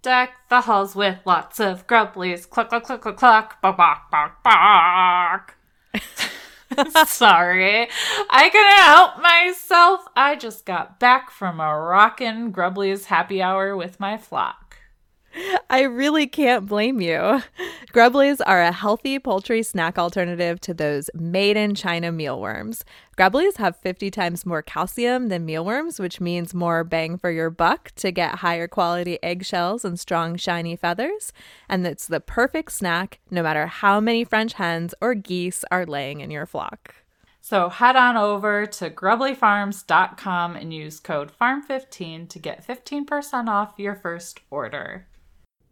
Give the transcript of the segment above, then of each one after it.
Deck the halls with lots of grubblies. Cluck, cluck, cluck, cluck, cluck. Bark, bark, bark, bark. Sorry. I couldn't help myself. I just got back from a rockin' Grubblies happy hour with my flock. I really can't blame you. Grubblies are a healthy poultry snack alternative to those made in China mealworms. Grubblies have 50 times more calcium than mealworms, which means more bang for your buck to get higher quality eggshells and strong, shiny feathers. And it's the perfect snack no matter how many French hens or geese are laying in your flock. So head on over to grubblyfarms.com and use code FARM15 to get 15% off your first order.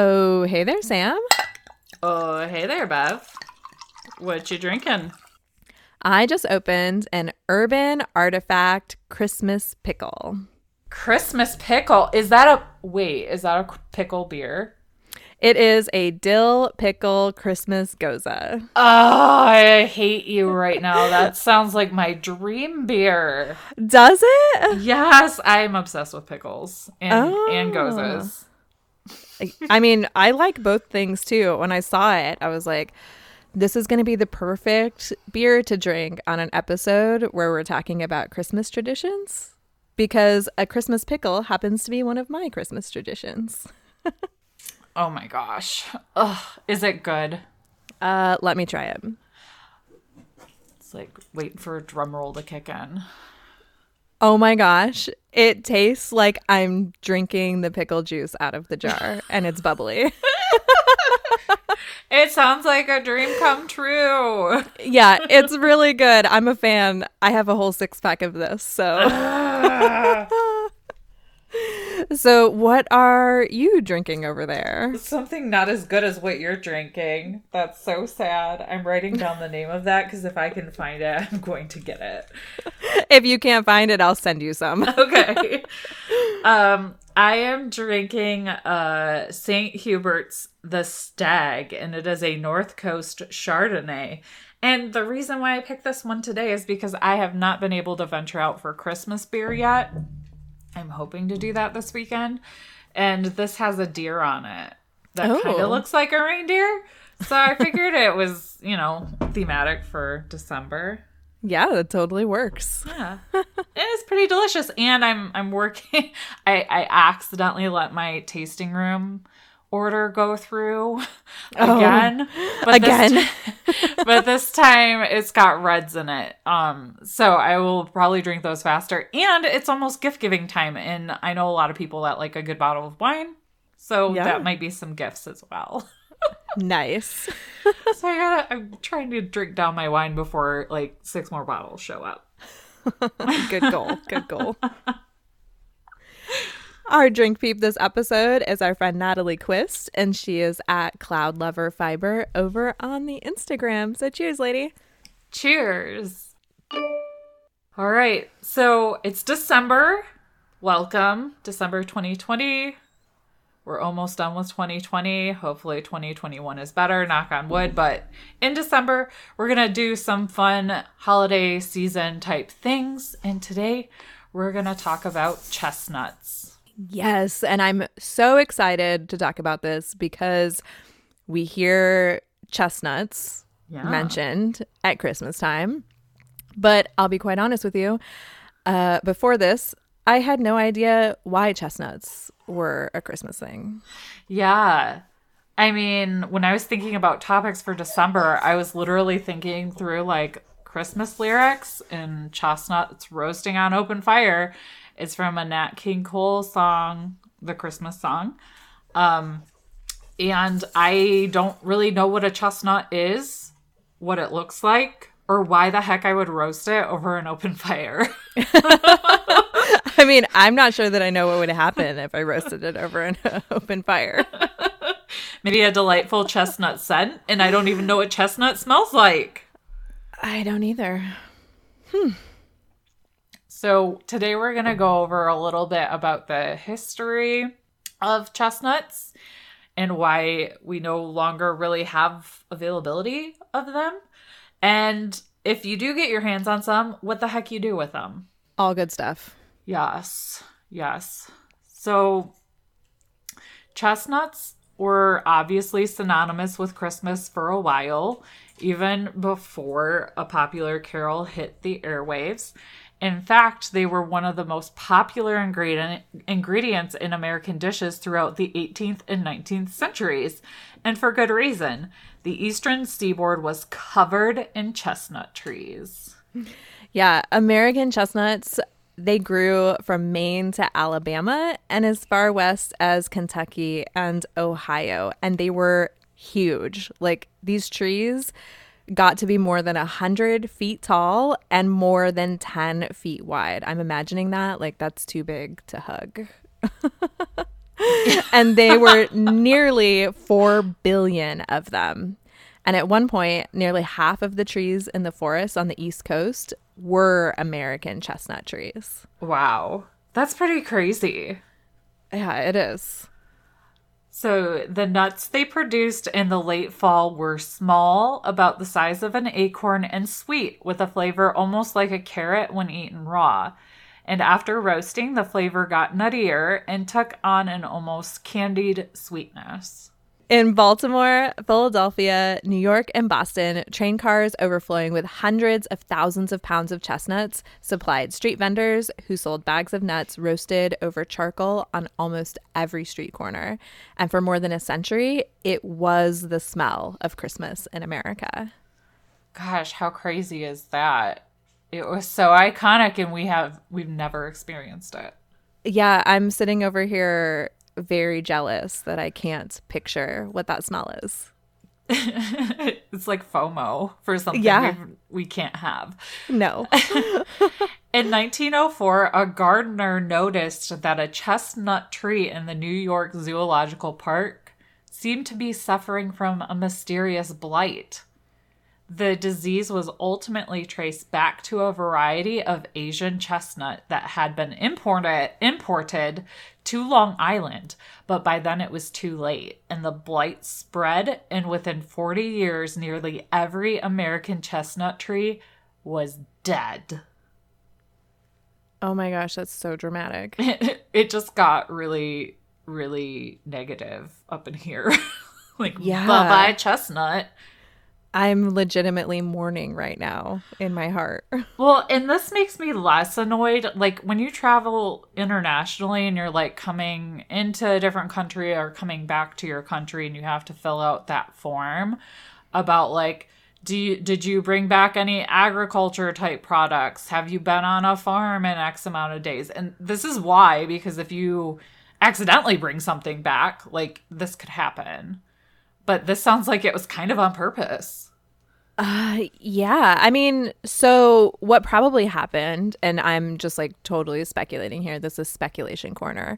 Oh, hey there, Sam. Oh, hey there, Bev. What you drinking? I just opened an Urban Artifact Christmas pickle. Christmas pickle. Is that a wait? Is that a pickle beer? It is a dill pickle Christmas gose. Oh, I hate you right now. That sounds like my dream beer. Does it? Yes, I'm obsessed with pickles and Oh. and goses. I mean, I like both things too. When I saw it, I was like, this is going to be the perfect beer to drink on an episode where we're talking about Christmas traditions because a Christmas pickle happens to be one of my Christmas traditions. Oh my gosh. Ugh, is it good? Uh, let me try it. It's like waiting for a drum roll to kick in. Oh my gosh. It tastes like I'm drinking the pickle juice out of the jar and it's bubbly. It sounds like a dream come true. yeah, it's really good. I'm a fan. I have a whole six pack of this. So, so what are you drinking over there? Something not as good as what you're drinking. That's so sad. I'm writing down the name of that because if I can find it, I'm going to get it. If you can't find it, I'll send you some. Okay. um, I am drinking uh St. Hubert's The Stag, and it is a North Coast Chardonnay. And the reason why I picked this one today is because I have not been able to venture out for Christmas beer yet. I'm hoping to do that this weekend. And this has a deer on it that kind Oh. of looks like a reindeer. So I figured it was, you know, thematic for December. Yeah, that totally works. Yeah, it's pretty delicious, and I'm I'm working. I I accidentally let my tasting room order go through again, but again. This but this time it's got reds in it. Um, so I will probably drink those faster, and it's almost gift giving time, and I know a lot of people that like a good bottle of wine, so Yeah. that might be some gifts as well. Nice. so I gotta. I'm trying to drink down my wine before like six more bottles show up. Good goal. Good goal. Our drink peep this episode is our friend Natalie Quist, and she is at Cloud Lover Fiber over on the Instagram. So cheers, lady. Cheers. All right. So it's December. Welcome, December 2020. We're almost done with 2020. Hopefully, 2021 is better, knock on wood. But in December, we're going to do some fun holiday season type things. And today, we're going to talk about chestnuts. Yes, and I'm so excited to talk about this because we hear chestnuts Yeah. mentioned at Christmas time. But I'll be quite honest with you. Uh, before this, I had no idea why chestnuts were a Christmas thing. Yeah. I mean, when I was thinking about topics for December, I was literally thinking through like Christmas lyrics and chestnuts roasting on open fire. It's from a Nat King Cole song, the Christmas song. Um, and I don't really know what a chestnut is, what it looks like, or why the heck I would roast it over an open fire. I mean, I'm not sure that I know what would happen if I roasted it over an open fire. Maybe a delightful chestnut scent, and I don't even know what chestnut smells like. I don't either. So, today we're going to go over a little bit about the history of chestnuts and why we no longer really have availability of them. And if you do get your hands on some, what the heck you do with them? All good stuff. Yes, yes. So, chestnuts were obviously synonymous with Christmas for a while, even before a popular carol hit the airwaves. In fact, they were one of the most popular ingredient, ingredients in American dishes throughout the 18th and 19th centuries, and for good reason. The eastern seaboard was covered in chestnut trees. Yeah, American chestnuts, they grew from Maine to Alabama and as far west as Kentucky and Ohio. And they were huge. Like these trees got to be more than 100 feet tall and more than 10 feet wide. I'm imagining that. Like that's too big to hug. and they were nearly 4 billion of them. And at one point, nearly half of the trees in the forest on the East Coast were American chestnut trees. Wow. That's pretty crazy. Yeah, it is. So, the nuts they produced in the late fall were small, about the size of an acorn, and sweet, with a flavor almost like a carrot when eaten raw. And after roasting, the flavor got nuttier and took on an almost candied sweetness. In Baltimore, Philadelphia, New York, and Boston, train cars overflowing with hundreds of thousands of pounds of chestnuts supplied street vendors who sold bags of nuts roasted over charcoal on almost every street corner. And for more than a century, it was the smell of Christmas in America. Gosh, how crazy is that? It was so iconic and we have we've never experienced it. Yeah, I'm sitting over here very jealous that I can't picture what that smell is. it's like FOMO for something Yeah. we we can't have. No. In 1904, a gardener noticed that a chestnut tree in the New York Zoological Park seemed to be suffering from a mysterious blight. The disease was ultimately traced back to a variety of Asian chestnut that had been imported imported to Long Island, but by then it was too late, and the blight spread, and within 40 years, nearly every American chestnut tree was dead. oh my gosh, that's so dramatic. it just got really, really negative up in here. like, Yeah. bye bye, chestnut. I'm legitimately mourning right now in my heart. Well, and this makes me less annoyed. Like, when you travel internationally and you're like coming into a different country or coming back to your country and you have to fill out that form about like, do you, did you bring back any agriculture type products? Have you been on a farm in X amount of days? And this is why, because if you accidentally bring something back, like this could happen. But this sounds like it was kind of on purpose. Uh, yeah. I mean, so what probably happened, and I'm just like totally speculating here. This is speculation corner.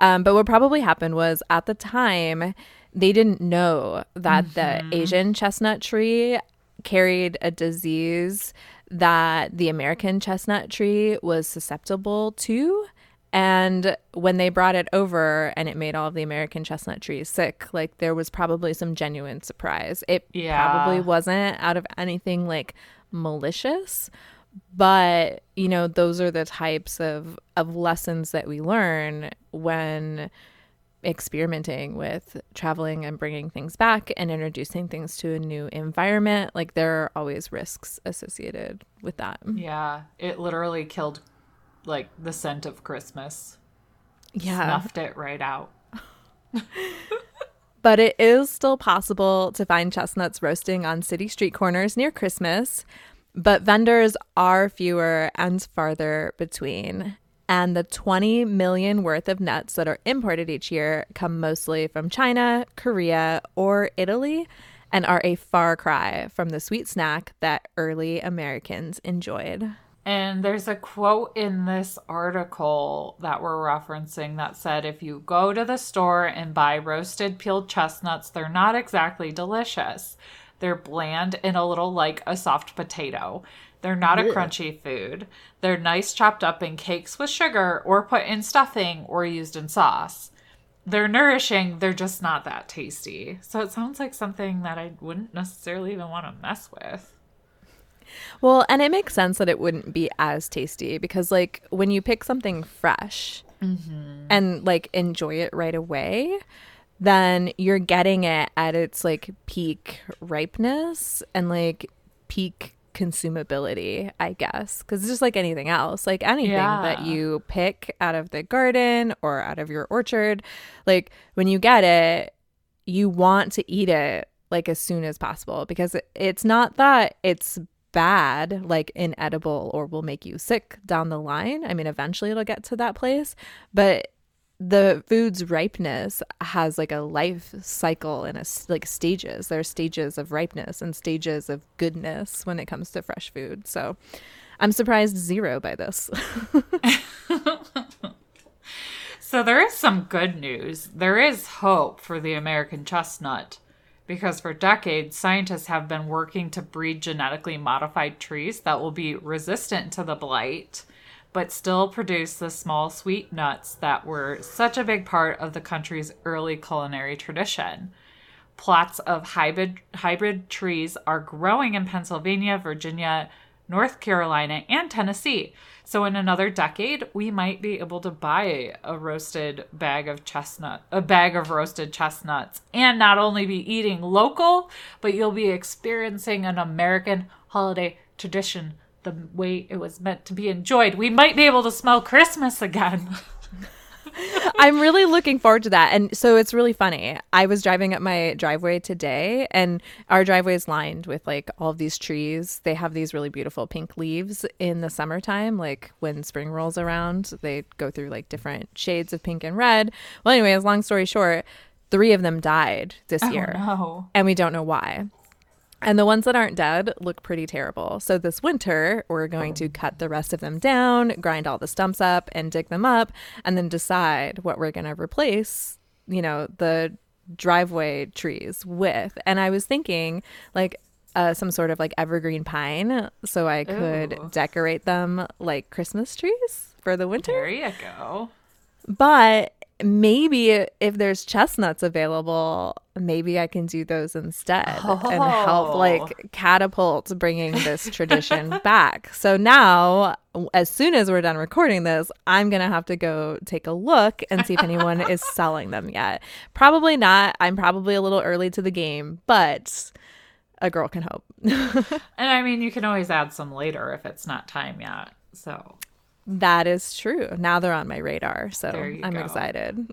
Um, but what probably happened was at the time, they didn't know that the Asian chestnut tree carried a disease that the American chestnut tree was susceptible to. And when they brought it over and it made all of the American chestnut trees sick, like there was probably some genuine surprise. It Yeah. probably wasn't out of anything like malicious, but you know, those are the types of of lessons that we learn when experimenting with traveling and bringing things back and introducing things to a new environment. Like there are always risks associated with that. Yeah, it literally killed like the scent of Christmas. Yeah. Snuffed it right out. But it is still possible to find chestnuts roasting on city street corners near Christmas, but vendors are fewer and farther between. And the 20 million worth of nuts that are imported each year come mostly from China, Korea, or Italy and are a far cry from the sweet snack that early Americans enjoyed. And there's a quote in this article that we're referencing that said if you go to the store and buy roasted peeled chestnuts, they're not exactly delicious. They're bland and a little like a soft potato. They're not a crunchy food. They're nice chopped up in cakes with sugar or put in stuffing or used in sauce. They're nourishing, they're just not that tasty. So it sounds like something that I wouldn't necessarily even want to mess with. Well, and it makes sense that it wouldn't be as tasty because, like, when you pick something fresh mm-hmm. and like enjoy it right away, then you're getting it at its like peak ripeness and like peak consumability, I guess. Because it's just like anything else, like anything that you pick out of the garden or out of your orchard, like when you get it, you want to eat it like as soon as possible because it's not that it's bad like inedible or will make you sick down the line. I mean eventually it'll get to that place but the food's ripeness has like a life cycle and a like stages. There are stages of ripeness and stages of goodness when it comes to fresh food. So i'm surprised zero by this. So there is some good news. There is hope for the American chestnut because for decades scientists have been working to breed genetically modified trees that will be resistant to the blight but still produce the small sweet nuts that were such a big part of the country's early culinary tradition. Plots of hybrid hybrid trees are growing in Pennsylvania, Virginia, North Carolina, and Tennessee. So in another decade, we might be able to buy a roasted bag of chestnut, a bag of roasted chestnuts, and not only be eating local, but you'll be experiencing an American holiday tradition the way it was meant to be enjoyed. We might be able to smell Christmas again. I'm really looking forward to that. And so it's really funny. I was driving up my driveway today, and our driveway is lined with like all of these trees. They have these really beautiful pink leaves in the summertime. Like when spring rolls around, they go through like different shades of pink and red. Well, anyways, long story short, three of them died this oh, year, no. and we don't know why. And the ones that aren't dead look pretty terrible. So this winter, we're going to cut the rest of them down, grind all the stumps up, and dig them up, and then decide what we're going to replace, you know, the driveway trees with. And I was thinking, like, uh, some sort of like evergreen pine, so I could Ooh. decorate them like Christmas trees for the winter. There you go. But maybe if there's chestnuts available, maybe I can do those instead and help Oh. like catapult bringing this tradition back. So now, as soon as we're done recording this, I'm going to have to go take a look and see if anyone is selling them yet. Probably not. I'm probably a little early to the game, but a girl can hope. And I mean, you can always add some later if it's not time yet. So that is true. Now they're on my radar. So I'm go. excited.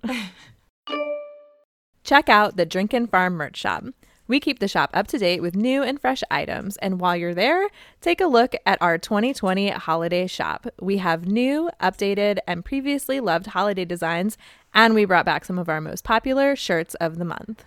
Check out the Drink and Farm merch shop. We keep the shop up to date with new and fresh items. And while you're there, take a look at our 2020 holiday shop. We have new, updated, and previously loved holiday designs, and we brought back some of our most popular shirts of the month.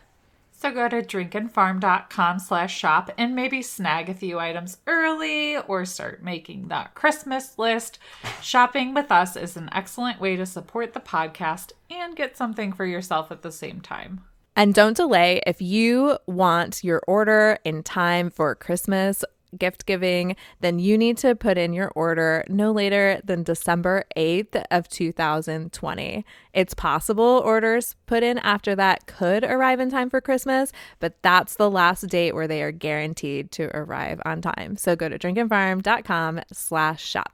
So go to drinkandfarm.com slash shop and maybe snag a few items early or start making that Christmas list. Shopping with us is an excellent way to support the podcast and get something for yourself at the same time. And don't delay if you want your order in time for Christmas gift giving, then you need to put in your order no later than December 8th of 2020. It's possible orders put in after that could arrive in time for Christmas, but that's the last date where they are guaranteed to arrive on time. So go to drinkandfarm.com slash shop.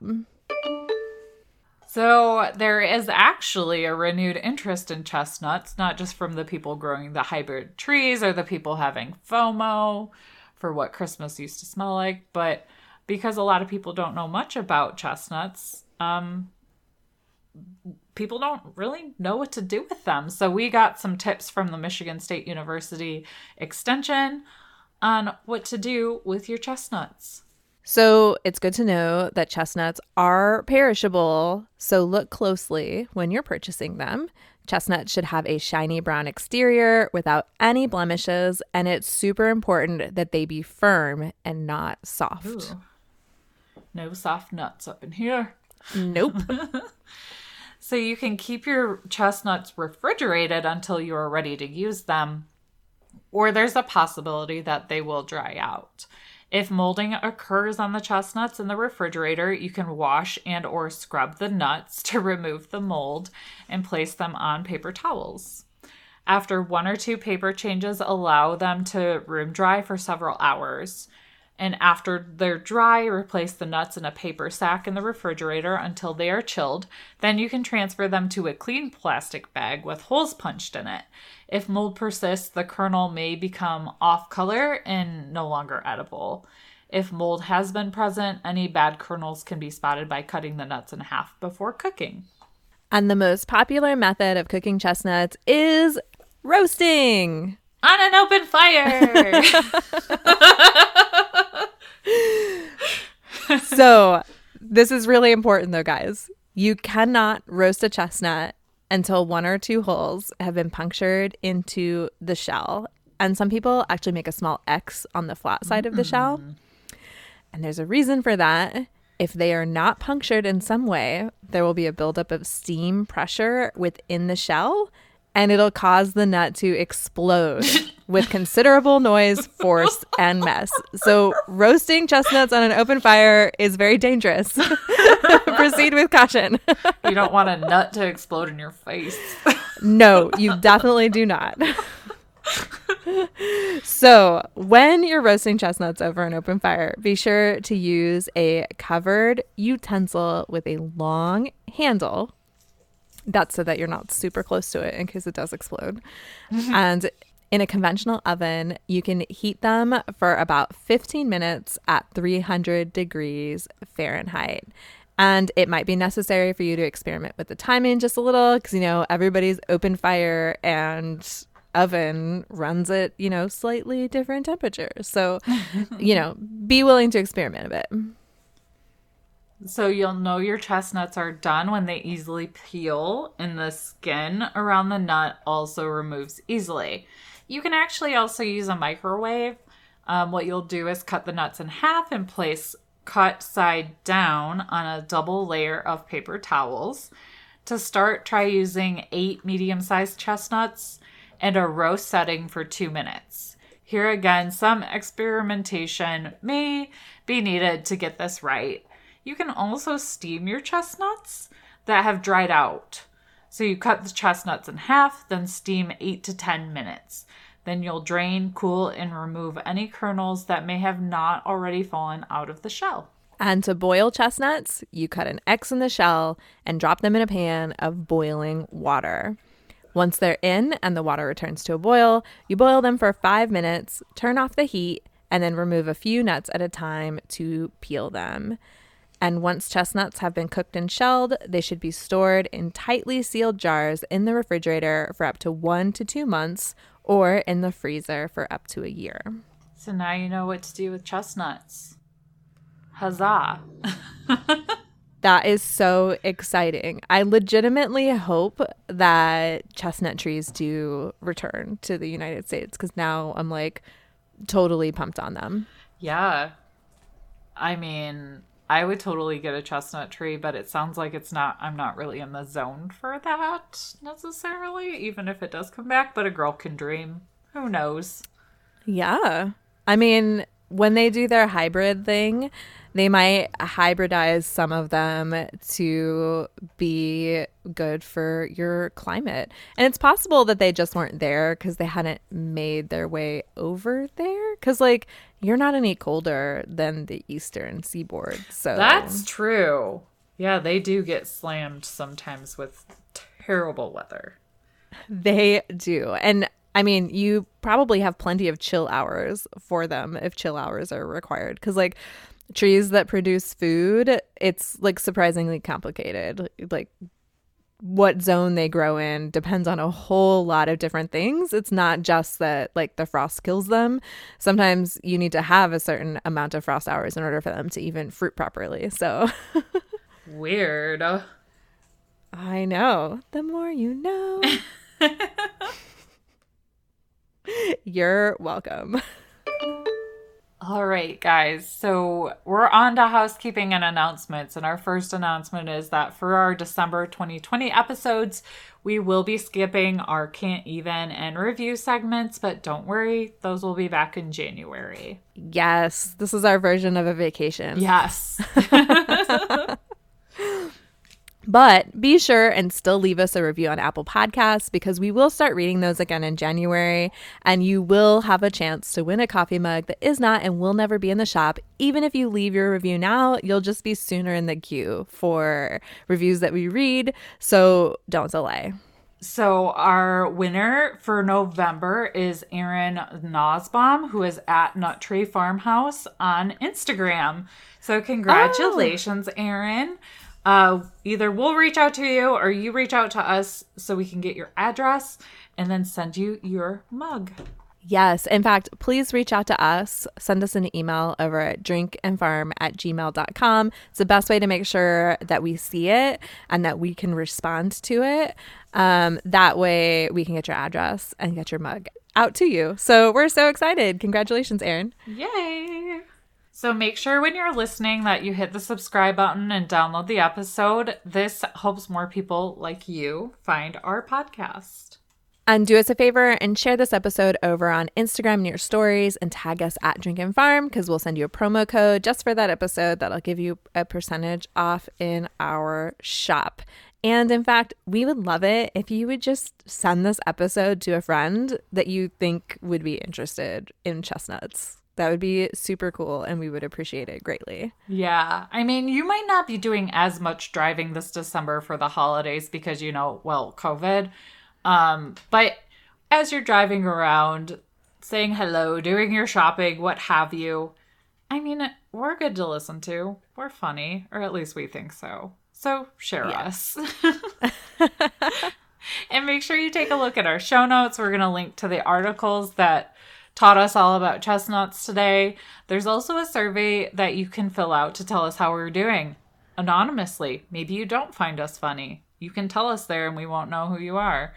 So there is actually a renewed interest in chestnuts, not just from the people growing the hybrid trees or the people having FOMO for what Christmas used to smell like, but because a lot of people don't know much about chestnuts, um, people don't really know what to do with them. So we got some tips from the Michigan State University Extension on what to do with your chestnuts. So it's good to know that chestnuts are perishable, so look closely when you're purchasing them. Chestnuts should have a shiny brown exterior without any blemishes, and it's super important that they be firm and not soft. Ooh. No soft nuts up in here. Nope. So you can keep your chestnuts refrigerated until you are ready to use them, or there's a possibility that they will dry out. If molding occurs on the chestnuts in the refrigerator, you can wash and or scrub the nuts to remove the mold and place them on paper towels. After one or two paper changes, allow them to room dry for several hours. And after they're dry, replace the nuts in a paper sack in the refrigerator until they are chilled. Then you can transfer them to a clean plastic bag with holes punched in it. If mold persists, the kernel may become off color and no longer edible. If mold has been present, any bad kernels can be spotted by cutting the nuts in half before cooking. and the most popular method of cooking chestnuts is roasting. On an open fire! so this is really important though guys. You cannot roast a chestnut until one or two holes have been punctured into the shell. And some people actually make a small x on the flat side of the shell. Mm. And there's a reason for that. If they are not punctured in some way there will be a buildup of steam pressure within the shell and it'll cause the nut to explode with considerable noise, force, and mess. So, roasting chestnuts on an open fire is very dangerous. Proceed with caution. you don't want a nut to explode in your face. no, you definitely do not. so, when you're roasting chestnuts over an open fire, be sure to use a covered utensil with a long handle that's so that you're not super close to it in case it does explode. Mm-hmm. And in a conventional oven, you can heat them for about 15 minutes at 300 degrees Fahrenheit. And it might be necessary for you to experiment with the timing just a little because, you know, everybody's open fire and oven runs at, you know, slightly different temperatures. So, you know, be willing to experiment a bit. So you'll know your chestnuts are done when they easily peel and the skin around the nut also removes easily. You can actually also use a microwave. Um, what you'll do is cut the nuts in half and place cut side down on a double layer of paper towels. To start, try using eight medium sized chestnuts and a roast setting for two minutes. Here again, some experimentation may be needed to get this right. You can also steam your chestnuts that have dried out. So you cut the chestnuts in half, then steam 8 to 10 minutes. Then you'll drain, cool, and remove any kernels that may have not already fallen out of the shell. And to boil chestnuts, you cut an X in the shell and drop them in a pan of boiling water. Once they're in and the water returns to a boil, you boil them for five minutes, turn off the heat, and then remove a few nuts at a time to peel them. And once chestnuts have been cooked and shelled, they should be stored in tightly sealed jars in the refrigerator for up to one to two months or in the freezer for up to a year. So now you know what to do with chestnuts. Huzzah! That is so exciting. I legitimately hope that chestnut trees do return to the United States because now I'm like totally pumped on them. Yeah. I mean, I would totally get a chestnut tree, but it sounds like it's not, I'm not really in the zone for that necessarily, even if it does come back, but a girl can dream. Who knows? Yeah. I mean, when they do their hybrid thing, they might hybridize some of them to be good for your climate. And it's possible that they just weren't there because they hadn't made their way over there. Because, like, you're not any colder than the eastern seaboard. So That's true. Yeah, they do get slammed sometimes with terrible weather. They do. And I mean, you probably have plenty of chill hours for them if chill hours are required. Because, like, trees that produce food, it's like surprisingly complicated. Like, what zone they grow in depends on a whole lot of different things. It's not just that, like, the frost kills them. Sometimes you need to have a certain amount of frost hours in order for them to even fruit properly. So, Weird. I know. The more you know. You're welcome. All right, guys. So we're on to housekeeping and announcements. And our first announcement is that for our December 2020 episodes, we will be skipping our can't even and review segments, but don't worry, those will be back in January. Yes, this is our version of a vacation. Yes. But be sure and still leave us a review on Apple Podcasts because we will start reading those again in January. And you will have a chance to win a coffee mug that is not and will never be in the shop. Even if you leave your review now, you'll just be sooner in the queue for reviews that we read. So don't delay. So our winner for November is Aaron Nosbaum, who is at Nut Tree Farmhouse on Instagram. So oh. congratulations, Aaron. Uh, either we'll reach out to you or you reach out to us so we can get your address and then send you your mug. Yes. In fact, please reach out to us. Send us an email over at drinkandfarm at gmail.com. It's the best way to make sure that we see it and that we can respond to it. Um, that way we can get your address and get your mug out to you. So we're so excited. Congratulations, Erin. Yay! So make sure when you're listening that you hit the subscribe button and download the episode. This helps more people like you find our podcast. And do us a favor and share this episode over on Instagram in your stories and tag us at Drink and Farm because we'll send you a promo code just for that episode that'll give you a percentage off in our shop. And in fact, we would love it if you would just send this episode to a friend that you think would be interested in chestnuts. That would be super cool and we would appreciate it greatly. Yeah. I mean, you might not be doing as much driving this December for the holidays because, you know, well, COVID. Um, but as you're driving around, saying hello, doing your shopping, what have you, I mean, we're good to listen to. We're funny, or at least we think so. So share Yeah. us. and make sure you take a look at our show notes. We're going to link to the articles that taught us all about chestnuts today. There's also a survey that you can fill out to tell us how we're doing anonymously. Maybe you don't find us funny. You can tell us there and we won't know who you are.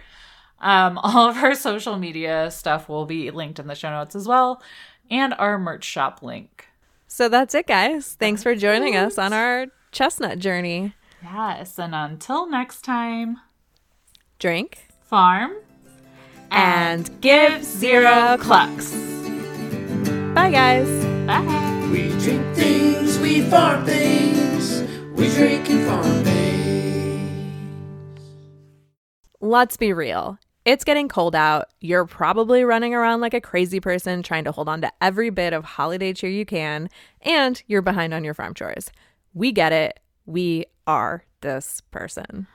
Um, all of our social media stuff will be linked in the show notes as well, and our merch shop link. So that's it, guys. Thanks for joining us on our chestnut journey. Yes, and until next time, Drink farm and give zero clucks. Bye, guys. Bye. We drink things, we farm things, we drink and farm things. Let's be real. It's getting cold out. You're probably running around like a crazy person trying to hold on to every bit of holiday cheer you can, and you're behind on your farm chores. We get it. We are this person.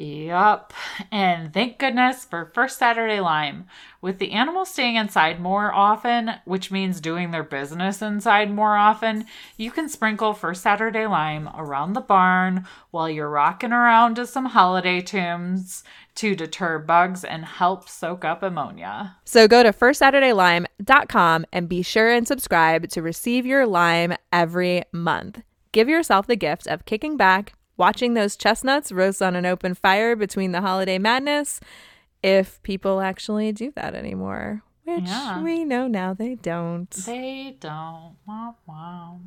Yup. And thank goodness for First Saturday Lime. With the animals staying inside more often, which means doing their business inside more often, you can sprinkle First Saturday Lime around the barn while you're rocking around to some holiday tunes to deter bugs and help soak up ammonia. So go to firstsaturdaylime.com and be sure and subscribe to receive your lime every month. Give yourself the gift of kicking back, watching those chestnuts roast on an open fire between the holiday madness, if people actually do that anymore, which Yeah. we know now they don't. They don't. Wow, wow.